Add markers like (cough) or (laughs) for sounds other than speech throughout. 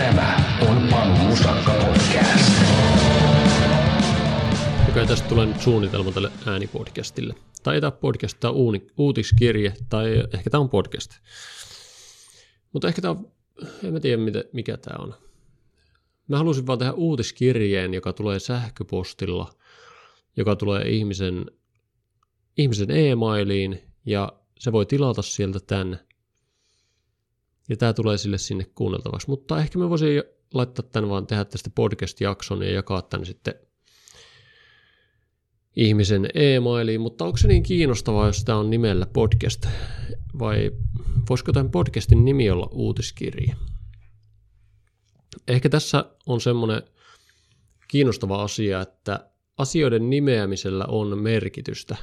Tämä on Panu Musakka Podcast. Okei, tästä tulee nyt suunnitelma tälle äänipodcastille. Tai tämä podcast, tämä uuni, uutiskirje, tai ehkä tämä on podcast. Mutta ehkä tämä on, en mä tiedä mitä, mikä tämä on. Mä halusin vaan tehdä uutiskirjeen, joka tulee sähköpostilla, joka tulee ihmisen, ihmisen e-mailiin, ja se voi tilata sieltä tämän. Ja tämä tulee sille sinne kuunneltavaksi. Mutta ehkä mä voisin laittaa tämän vaan tehdä tästä podcast-jakson ja jakaa tämän sitten ihmisen e-mailiin, mutta onko se niin kiinnostavaa, jos tämä on nimellä podcast, vai voisiko tämän podcastin nimi olla uutiskirja? Ehkä tässä on semmoinen kiinnostava asia, että asioiden nimeämisellä on merkitystä.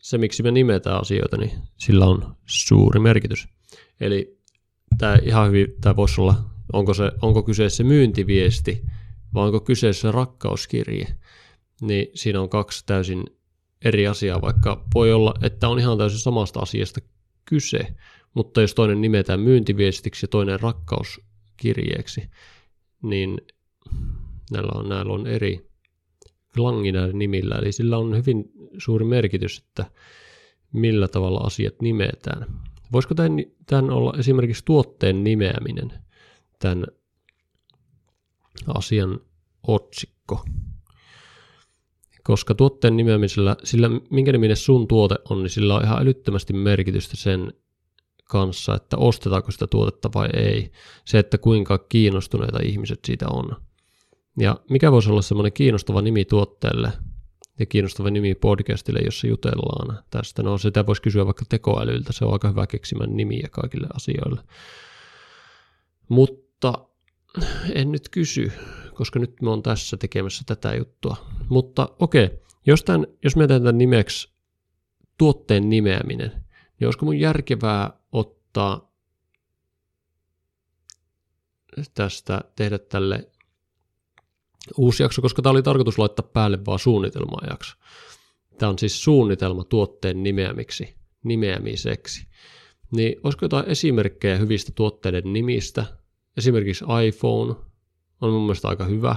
Se, miksi me nimetään asioita, niin sillä on suuri merkitys. Eli tämä ihan hyvin, tämä voisi olla, onko, se, onko kyseessä myyntiviesti vai onko kyseessä rakkauskirje niin siinä on kaksi täysin eri asiaa, vaikka voi olla, että on ihan täysin samasta asiasta kyse, mutta jos toinen nimetään myyntiviestiksi ja toinen rakkauskirjeeksi, niin näillä on, näillä on eri klangi näillä nimillä, eli sillä on hyvin suuri merkitys, että millä tavalla asiat nimetään. Voisiko tämän, tämän olla esimerkiksi tuotteen nimeäminen, tämän asian otsikko? koska tuotteen nimeämisellä, sillä minkä niminen sun tuote on, niin sillä on ihan älyttömästi merkitystä sen kanssa, että ostetaanko sitä tuotetta vai ei. Se, että kuinka kiinnostuneita ihmiset siitä on. Ja mikä voisi olla semmoinen kiinnostava nimi tuotteelle ja kiinnostava nimi podcastille, jossa jutellaan tästä. No sitä voisi kysyä vaikka tekoälyltä, se on aika hyvä keksimään nimiä kaikille asioille. Mutta en nyt kysy, koska nyt me on tässä tekemässä tätä juttua. Mutta okei, jos, tämän, jos me tämän nimeksi tuotteen nimeäminen, niin olisiko mun järkevää ottaa tästä, tehdä tälle uusi jakso, koska tämä oli tarkoitus laittaa päälle vaan suunnitelma-ajaksi. Tämä on siis suunnitelma tuotteen nimeämiksi, nimeämiseksi. Niin olisiko jotain esimerkkejä hyvistä tuotteiden nimistä? Esimerkiksi iPhone, on mun mielestä aika hyvä.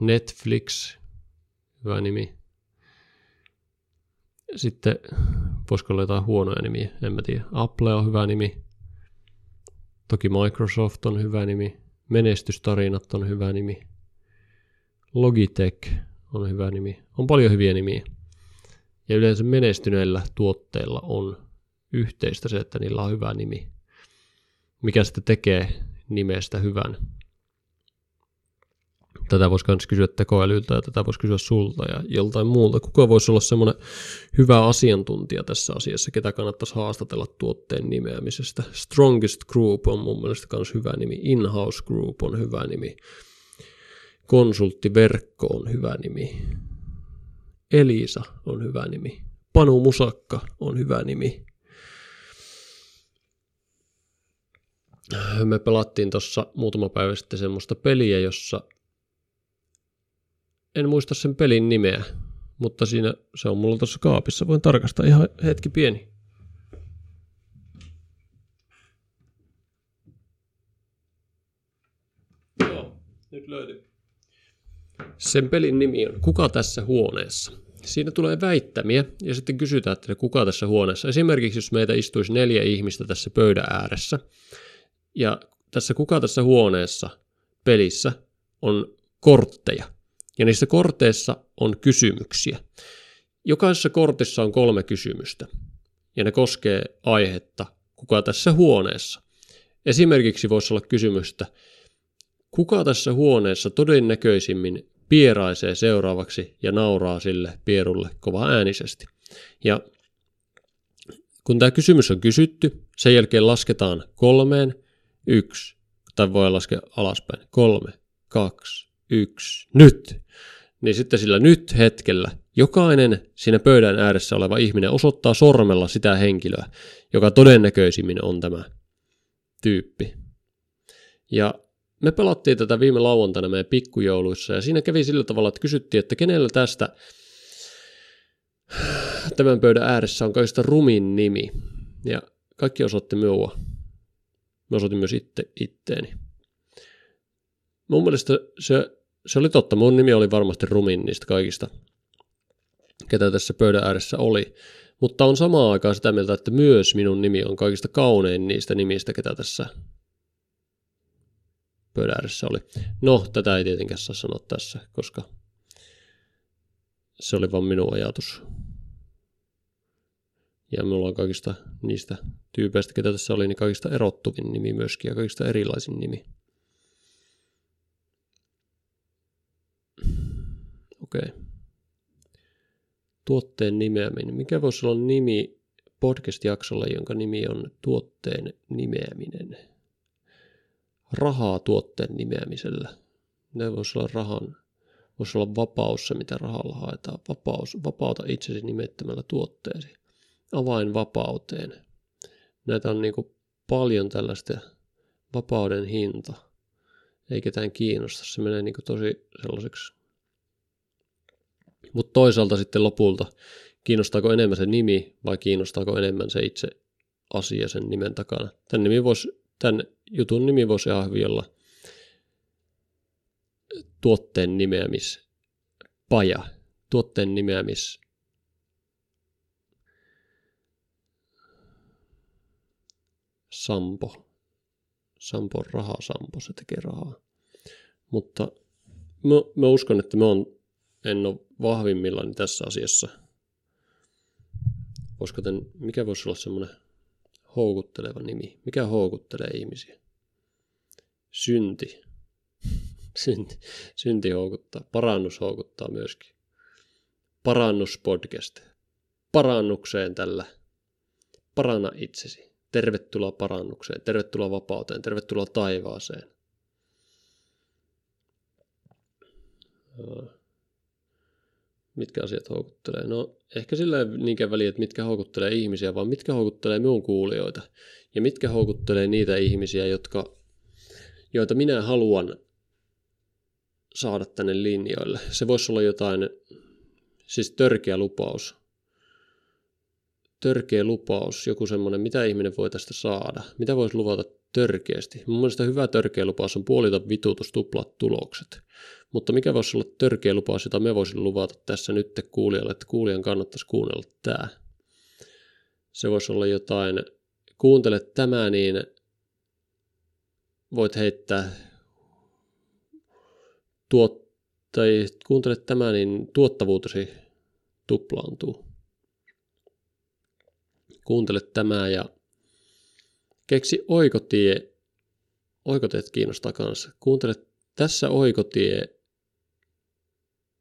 Netflix, hyvä nimi. Sitten voisiko olla jotain huonoja nimiä, en mä tiedä. Apple on hyvä nimi. Toki Microsoft on hyvä nimi. Menestystarinat on hyvä nimi. Logitech on hyvä nimi. On paljon hyviä nimiä. Ja yleensä menestyneillä tuotteilla on yhteistä se, että niillä on hyvä nimi. Mikä sitten tekee nimestä hyvän. Tätä voisi myös kysyä tekoälyltä ja tätä voisi kysyä sulta ja joltain muulta. Kuka voisi olla semmoinen hyvä asiantuntija tässä asiassa, ketä kannattaisi haastatella tuotteen nimeämisestä. Strongest Group on mun mielestä myös hyvä nimi. In-house Group on hyvä nimi. Konsulttiverkko on hyvä nimi. Elisa on hyvä nimi. Panu Musakka on hyvä nimi. me pelattiin tuossa muutama päivä sitten semmoista peliä, jossa en muista sen pelin nimeä, mutta siinä se on mulla tuossa kaapissa. Voin tarkastaa ihan hetki pieni. Joo, nyt löytyy. Sen pelin nimi on Kuka tässä huoneessa? Siinä tulee väittämiä ja sitten kysytään, että kuka tässä huoneessa. Esimerkiksi jos meitä istuisi neljä ihmistä tässä pöydän ääressä, ja tässä kuka tässä huoneessa pelissä on kortteja. Ja niissä korteissa on kysymyksiä. Jokaisessa kortissa on kolme kysymystä. Ja ne koskee aihetta, kuka tässä huoneessa. Esimerkiksi voisi olla kysymystä, kuka tässä huoneessa todennäköisimmin pieraisee seuraavaksi ja nauraa sille pierulle kova äänisesti. Ja kun tämä kysymys on kysytty, sen jälkeen lasketaan kolmeen yksi, tai voi laskea alaspäin, kolme, kaksi, yksi, nyt. Niin sitten sillä nyt hetkellä jokainen siinä pöydän ääressä oleva ihminen osoittaa sormella sitä henkilöä, joka todennäköisimmin on tämä tyyppi. Ja me pelattiin tätä viime lauantaina meidän pikkujouluissa ja siinä kävi sillä tavalla, että kysyttiin, että kenellä tästä tämän pöydän ääressä on kaikista rumin nimi. Ja kaikki osoitti minua Mä osoitin myös itse itteeni. Mun mielestä se, se oli totta. Mun nimi oli varmasti rumin niistä kaikista, ketä tässä pöydän ääressä oli. Mutta on samaan aikaan sitä mieltä, että myös minun nimi on kaikista kaunein niistä nimistä, ketä tässä pöydän ääressä oli. No, tätä ei tietenkään saa sanoa tässä, koska se oli vain minun ajatus. Ja minulla on kaikista niistä tyypeistä, ketä tässä oli, niin kaikista erottuvin nimi myöskin ja kaikista erilaisin nimi. Okei. Okay. Tuotteen nimeäminen. Mikä voisi olla nimi podcast-jaksolle, jonka nimi on tuotteen nimeäminen? Rahaa tuotteen nimeämisellä. Ne voisi olla rahan, voisi olla vapaus se, mitä rahalla haetaan. Vapaus, vapauta itsesi nimettämällä tuotteesi. Avain vapauteen. Näitä on niin paljon tällaista vapauden hinta. Ei ketään kiinnosta. Se menee niin tosi sellaiseksi mutta toisaalta sitten lopulta, kiinnostaako enemmän se nimi vai kiinnostaako enemmän se itse asia sen nimen takana. Tämän, nimi voisi, tämän jutun nimi voisi ihan hyvin olla tuotteen nimeämispaja, tuotteen nimeämis Sampo. Sampo on rahaa, Sampo, se tekee rahaa. Mutta mä, mä uskon, että mä on, en ole vahvimmillani tässä asiassa. Voisiko tämän, mikä voisi olla semmoinen houkutteleva nimi? Mikä houkuttelee ihmisiä? Synti. (laughs) Synti, synti houkuttaa. Parannus houkuttaa myöskin. Parannuspodcast. Parannukseen tällä. Paranna itsesi. Tervetuloa parannukseen. Tervetuloa vapauteen. Tervetuloa taivaaseen. Mitkä asiat houkuttelee. No ehkä sillä ei niinkään väliä, että mitkä houkuttelee ihmisiä, vaan mitkä houkuttelee minun kuulijoita. Ja mitkä houkuttelee niitä ihmisiä, jotka, joita minä haluan saada tänne linjoille. Se voisi olla jotain, siis törkeä lupaus. Törkeä lupaus, joku semmoinen, mitä ihminen voi tästä saada. Mitä voisi luvata törkeästi. Mun mielestä hyvä törkeä lupaus on puolita vitutus tuplat tulokset. Mutta mikä voisi olla törkeä lupaus, jota me voisin luvata tässä nyt kuulijalle, että kuulijan kannattaisi kuunnella tämä. Se voisi olla jotain, kuuntele tämä, niin voit heittää tuot, tai kuuntele tämä, niin tuottavuutesi tuplaantuu. Kuuntele tämä ja keksi oikotie. Oikoteet kiinnostaa kanssa. Kuuntele tässä oikotie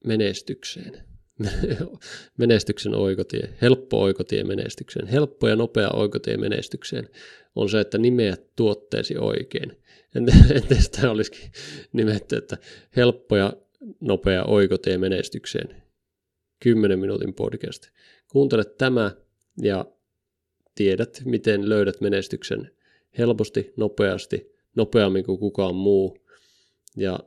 menestykseen. (laughs) menestyksen oikotie, helppo oikotie menestykseen, helppo ja nopea oikotie menestykseen on se, että nimeät tuotteesi oikein. (laughs) Entä sitä olisikin nimetty, että helppo ja nopea oikotie menestykseen. 10 minuutin podcast. Kuuntele tämä ja tiedät, miten löydät menestyksen helposti, nopeasti, nopeammin kuin kukaan muu. Ja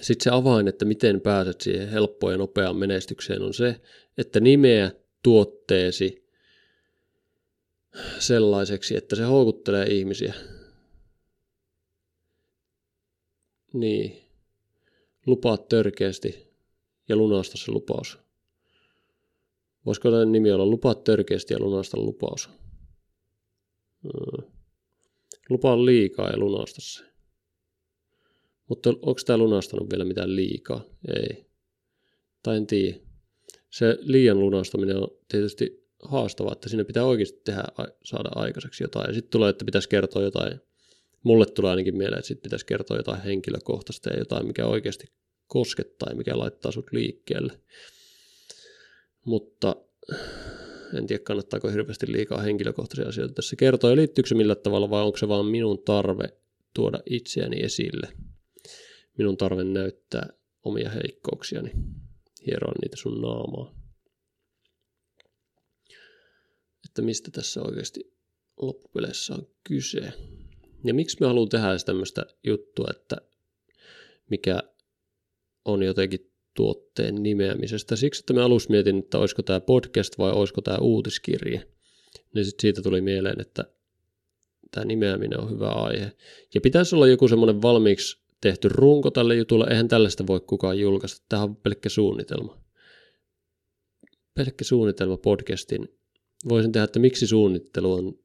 sitten se avain, että miten pääset siihen helppoon ja nopeaan menestykseen on se, että nimeä tuotteesi sellaiseksi, että se houkuttelee ihmisiä. Niin. Lupaat törkeästi ja lunasta se lupaus. Voisiko tämän nimi olla Lupaat törkeästi ja lunasta lupaus? Hmm. Lupaa liikaa ja lunasta se. Mutta onko tämä lunastanut vielä mitään liikaa? Ei. Tai en tiedä. Se liian lunastaminen on tietysti haastavaa, että siinä pitää oikeasti tehdä, saada aikaiseksi jotain. Ja sitten tulee, että pitäisi kertoa jotain. Mulle tulee ainakin mieleen, että sitten pitäisi kertoa jotain henkilökohtaista ja jotain, mikä oikeasti koskettaa ja mikä laittaa sut liikkeelle. Mutta en tiedä, kannattaako hirveästi liikaa henkilökohtaisia asioita tässä kertoa. Ja liittyykö se millä tavalla vai onko se vaan minun tarve tuoda itseäni esille minun tarve näyttää omia heikkouksiani, hieroa niitä sun naamaa. Että mistä tässä oikeasti loppupeleissä on kyse. Ja miksi me haluan tehdä tämmöistä juttua, että mikä on jotenkin tuotteen nimeämisestä. Siksi, että me alussa mietin, että olisiko tämä podcast vai olisiko tämä uutiskirje. Niin sitten siitä tuli mieleen, että tämä nimeäminen on hyvä aihe. Ja pitäisi olla joku semmoinen valmiiksi tehty runko tälle jutulle, eihän tällaista voi kukaan julkaista. Tämä on pelkkä suunnitelma. Pelkkä suunnitelma podcastin. Voisin tehdä, että miksi suunnittelu on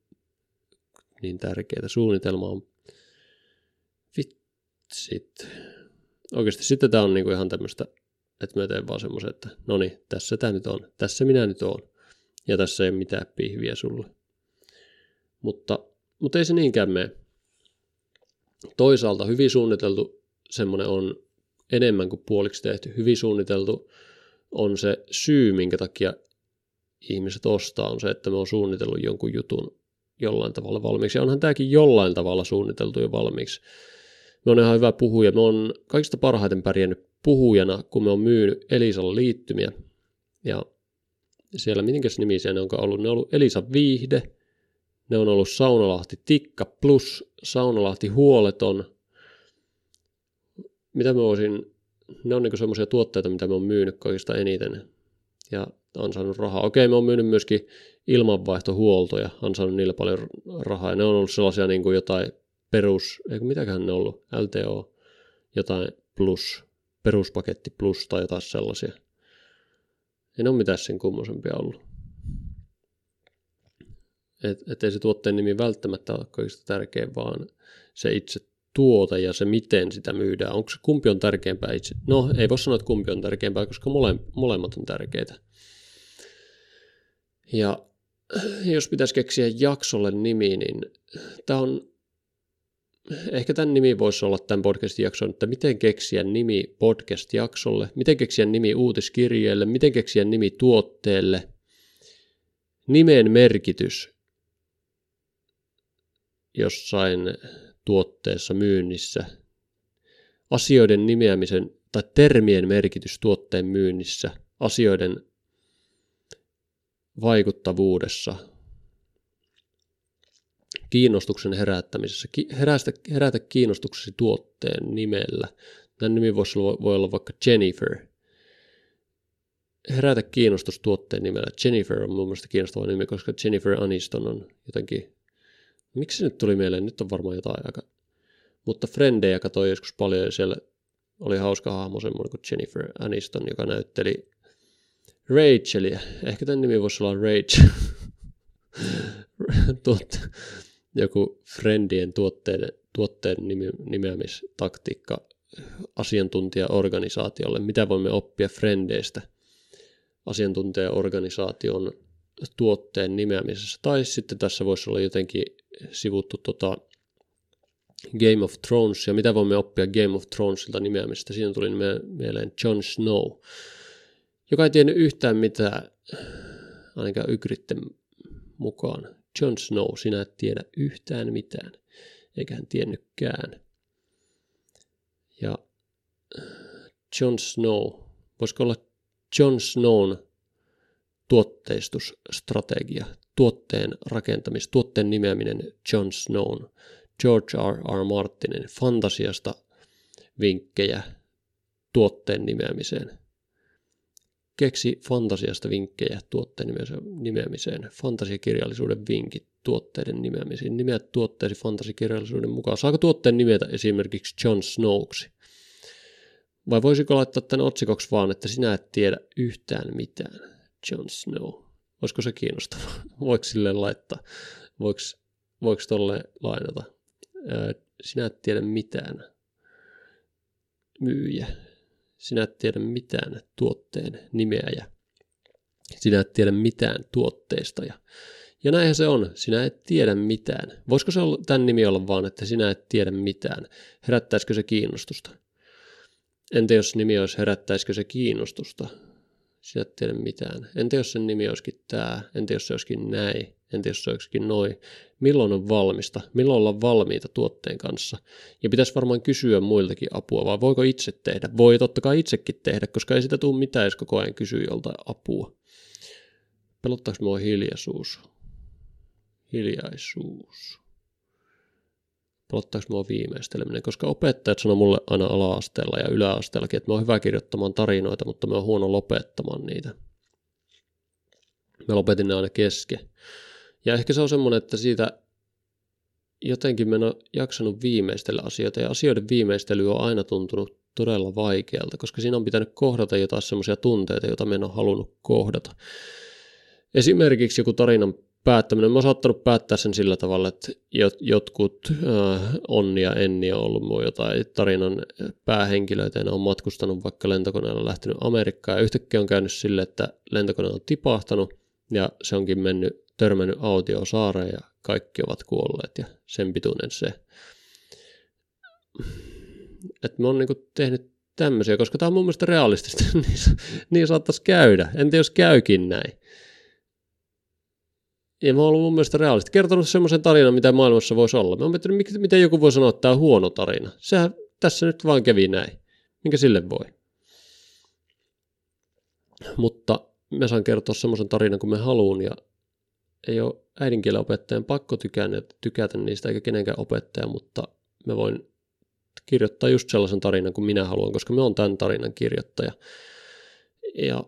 niin tärkeää. Suunnitelma on vitsit. Oikeasti sitten tämä on niinku ihan tämmöistä, että mä teen vaan semmoisen, että no niin, tässä tämä nyt on. Tässä minä nyt on. Ja tässä ei mitään pihviä sulle. Mutta, mutta ei se niinkään mene. Toisaalta hyvin suunniteltu semmoinen on enemmän kuin puoliksi tehty. Hyvin suunniteltu on se syy, minkä takia ihmiset ostaa, on se, että me on suunnitellut jonkun jutun jollain tavalla valmiiksi. Ja onhan tämäkin jollain tavalla suunniteltu jo valmiiksi. Me on ihan hyvä puhuja. Me on kaikista parhaiten pärjännyt puhujana, kun me on myynyt Elisalle liittymiä. Ja siellä, mitenkäs nimi se on ollut? Ne on ollut Elisa Viihde, ne on ollut Saunalahti Tikka plus Saunalahti Huoleton. Mitä mä voisin, ne on niinku semmoisia tuotteita, mitä mä oon myynyt kaikista eniten. Ja on saanut rahaa. Okei, mä oon myynyt myöskin ilmanvaihtohuoltoja, on saanut niillä paljon rahaa. Ja ne on ollut sellaisia niin kuin jotain perus, eikö mitäkään ne on ollut, LTO, jotain plus, peruspaketti plus tai jotain sellaisia. Ei ne ole mitään sen kummosempia ollut. Et, et ei se tuotteen nimi välttämättä ole kaikista tärkein, vaan se itse tuote ja se, miten sitä myydään. Onko se kumpi on tärkeämpää itse? No, ei voi sanoa, että kumpi on tärkeämpää, koska mole, molemmat on tärkeitä. Ja jos pitäisi keksiä jaksolle nimi, niin tämä on, ehkä tämän nimi voisi olla tämän podcast-jakson, että miten keksiä nimi podcast-jaksolle, miten keksiä nimi uutiskirjeelle, miten keksiä nimi tuotteelle, nimen merkitys jossain tuotteessa myynnissä, asioiden nimeämisen tai termien merkitys tuotteen myynnissä, asioiden vaikuttavuudessa, kiinnostuksen herättämisessä, herätä, herätä kiinnostuksesi tuotteen nimellä. Tämän nimi voisi olla, voi olla vaikka Jennifer. Herätä kiinnostus tuotteen nimellä. Jennifer on mun mielestä kiinnostava nimi, koska Jennifer Aniston on jotenkin... Miksi se nyt tuli mieleen? Nyt on varmaan jotain aika... Mutta Frendejä katsoin joskus paljon ja siellä oli hauska hahmo semmoinen kuin Jennifer Aniston, joka näytteli Rachelia. Ehkä tämän nimi voisi olla Rachel. (laughs) Tuot, joku Friendien tuotteiden, tuotteen nimeämistaktiikka asiantuntijaorganisaatiolle. Mitä voimme oppia Friendeistä asiantuntijaorganisaation tuotteen nimeämisessä. Tai sitten tässä voisi olla jotenkin sivuttu tota Game of Thrones ja mitä voimme oppia Game of Thronesilta nimeämisestä. Siinä tuli mieleen Jon Snow joka ei tiennyt yhtään mitään, ainakaan Ygritten mukaan. Jon Snow, sinä et tiedä yhtään mitään, eikä hän tiennytkään. Ja Jon Snow, voisiko olla Jon Snown tuotteistusstrategia, tuotteen rakentamis, tuotteen nimeäminen Jon Snown, George R. R. Martinin fantasiasta vinkkejä tuotteen nimeämiseen – Keksi fantasiasta vinkkejä tuotteen nimeämiseen. Fantasiakirjallisuuden vinkit tuotteiden nimeämiseen. Nimeä tuotteesi fantasiakirjallisuuden mukaan. Saako tuotteen nimetä esimerkiksi Jon Snowksi? Vai voisiko laittaa tämän otsikoksi vaan, että sinä et tiedä yhtään mitään, Jon Snow? Olisiko se kiinnostavaa? (laughs) Voiko sille laittaa? Voiko, voiko tolle lainata? Sinä et tiedä mitään, myyjä sinä et tiedä mitään tuotteen nimeä ja sinä et tiedä mitään tuotteesta. Ja, ja näinhän se on, sinä et tiedä mitään. Voisiko se olla, tämän nimi olla vaan, että sinä et tiedä mitään? Herättäisikö se kiinnostusta? Entä jos nimi olisi herättäisikö se kiinnostusta? Sinä et tiedä mitään. Entä jos sen nimi olisikin tämä? Entä jos se olisikin näin? Entä jos se olisikin noin? Milloin on valmista? Milloin ollaan valmiita tuotteen kanssa? Ja pitäisi varmaan kysyä muiltakin apua, vai voiko itse tehdä? Voi totta kai itsekin tehdä, koska ei sitä tule mitään, jos koko ajan kysyy joltain apua. Pelottaako mua hiljaisuus? Hiljaisuus. Pelottaako mua viimeisteleminen? Koska opettajat sanoo mulle aina ala-asteella ja yläasteellakin, että mä oon hyvä kirjoittamaan tarinoita, mutta mä oon huono lopettamaan niitä. Mä lopetin ne aina kesken. Ja ehkä se on semmoinen, että siitä jotenkin mä en ole jaksanut viimeistellä asioita, ja asioiden viimeistely on aina tuntunut todella vaikealta, koska siinä on pitänyt kohdata jotain semmoisia tunteita, joita mä en ole halunnut kohdata. Esimerkiksi joku tarinan päättäminen. Mä oon saattanut päättää sen sillä tavalla, että jotkut äh, Onni ja Enni on ollut mun jotain tarinan päähenkilöitä, ja ne on matkustanut vaikka lentokoneella lähtenyt Amerikkaan, ja yhtäkkiä on käynyt sille, että lentokone on tipahtanut, ja se onkin mennyt, törmännyt autiosaareen, ja kaikki ovat kuolleet, ja sen pituinen se. Että mä oon niinku tehnyt tämmöisiä, koska tämä on mun mielestä realistista, (laughs) niin, niin saattaisi käydä. Entä jos käykin näin? Ja mä oon ollut mun mielestä realistisesti kertonut semmoisen tarinan, mitä maailmassa voisi olla. Mä oon miettinyt, miten joku voi sanoa, että tämä on huono tarina. Sehän tässä nyt vaan kävi näin. Minkä sille voi? Mutta mä saan kertoa semmoisen tarinan, kun mä haluan, ja ei ole äidinkielen opettajan pakko tykätä, tykätä niistä eikä kenenkään opettaja, mutta mä voin kirjoittaa just sellaisen tarinan kuin minä haluan, koska mä oon tämän tarinan kirjoittaja. Ja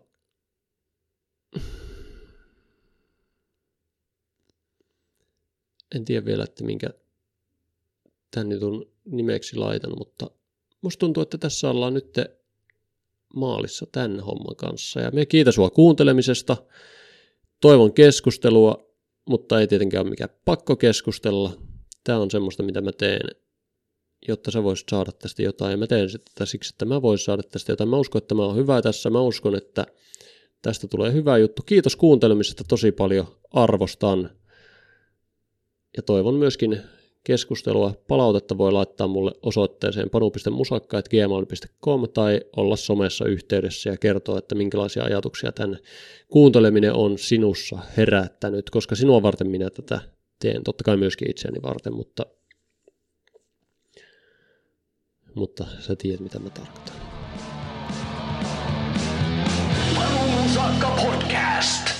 en tiedä vielä, että minkä tämän jutun nimeksi laitan, mutta musta tuntuu, että tässä ollaan nyt maalissa tämän homman kanssa. Ja me kiitän sua kuuntelemisesta. Toivon keskustelua, mutta ei tietenkään ole mikään pakko keskustella. Tämä on semmoista, mitä mä teen, jotta sä voisit saada tästä jotain. Ja mä teen sitä siksi, että mä voisin saada tästä jotain. Mä uskon, että mä oon hyvä tässä. Mä uskon, että tästä tulee hyvä juttu. Kiitos kuuntelemisesta tosi paljon. Arvostan ja toivon myöskin keskustelua. Palautetta voi laittaa mulle osoitteeseen panu.musakka.gmail.com tai olla somessa yhteydessä ja kertoa, että minkälaisia ajatuksia tämän kuunteleminen on sinussa herättänyt, koska sinua varten minä tätä teen, totta kai myöskin itseäni varten, mutta, mutta sä tiedät mitä mä tarkoitan. Panu Musakka Podcast.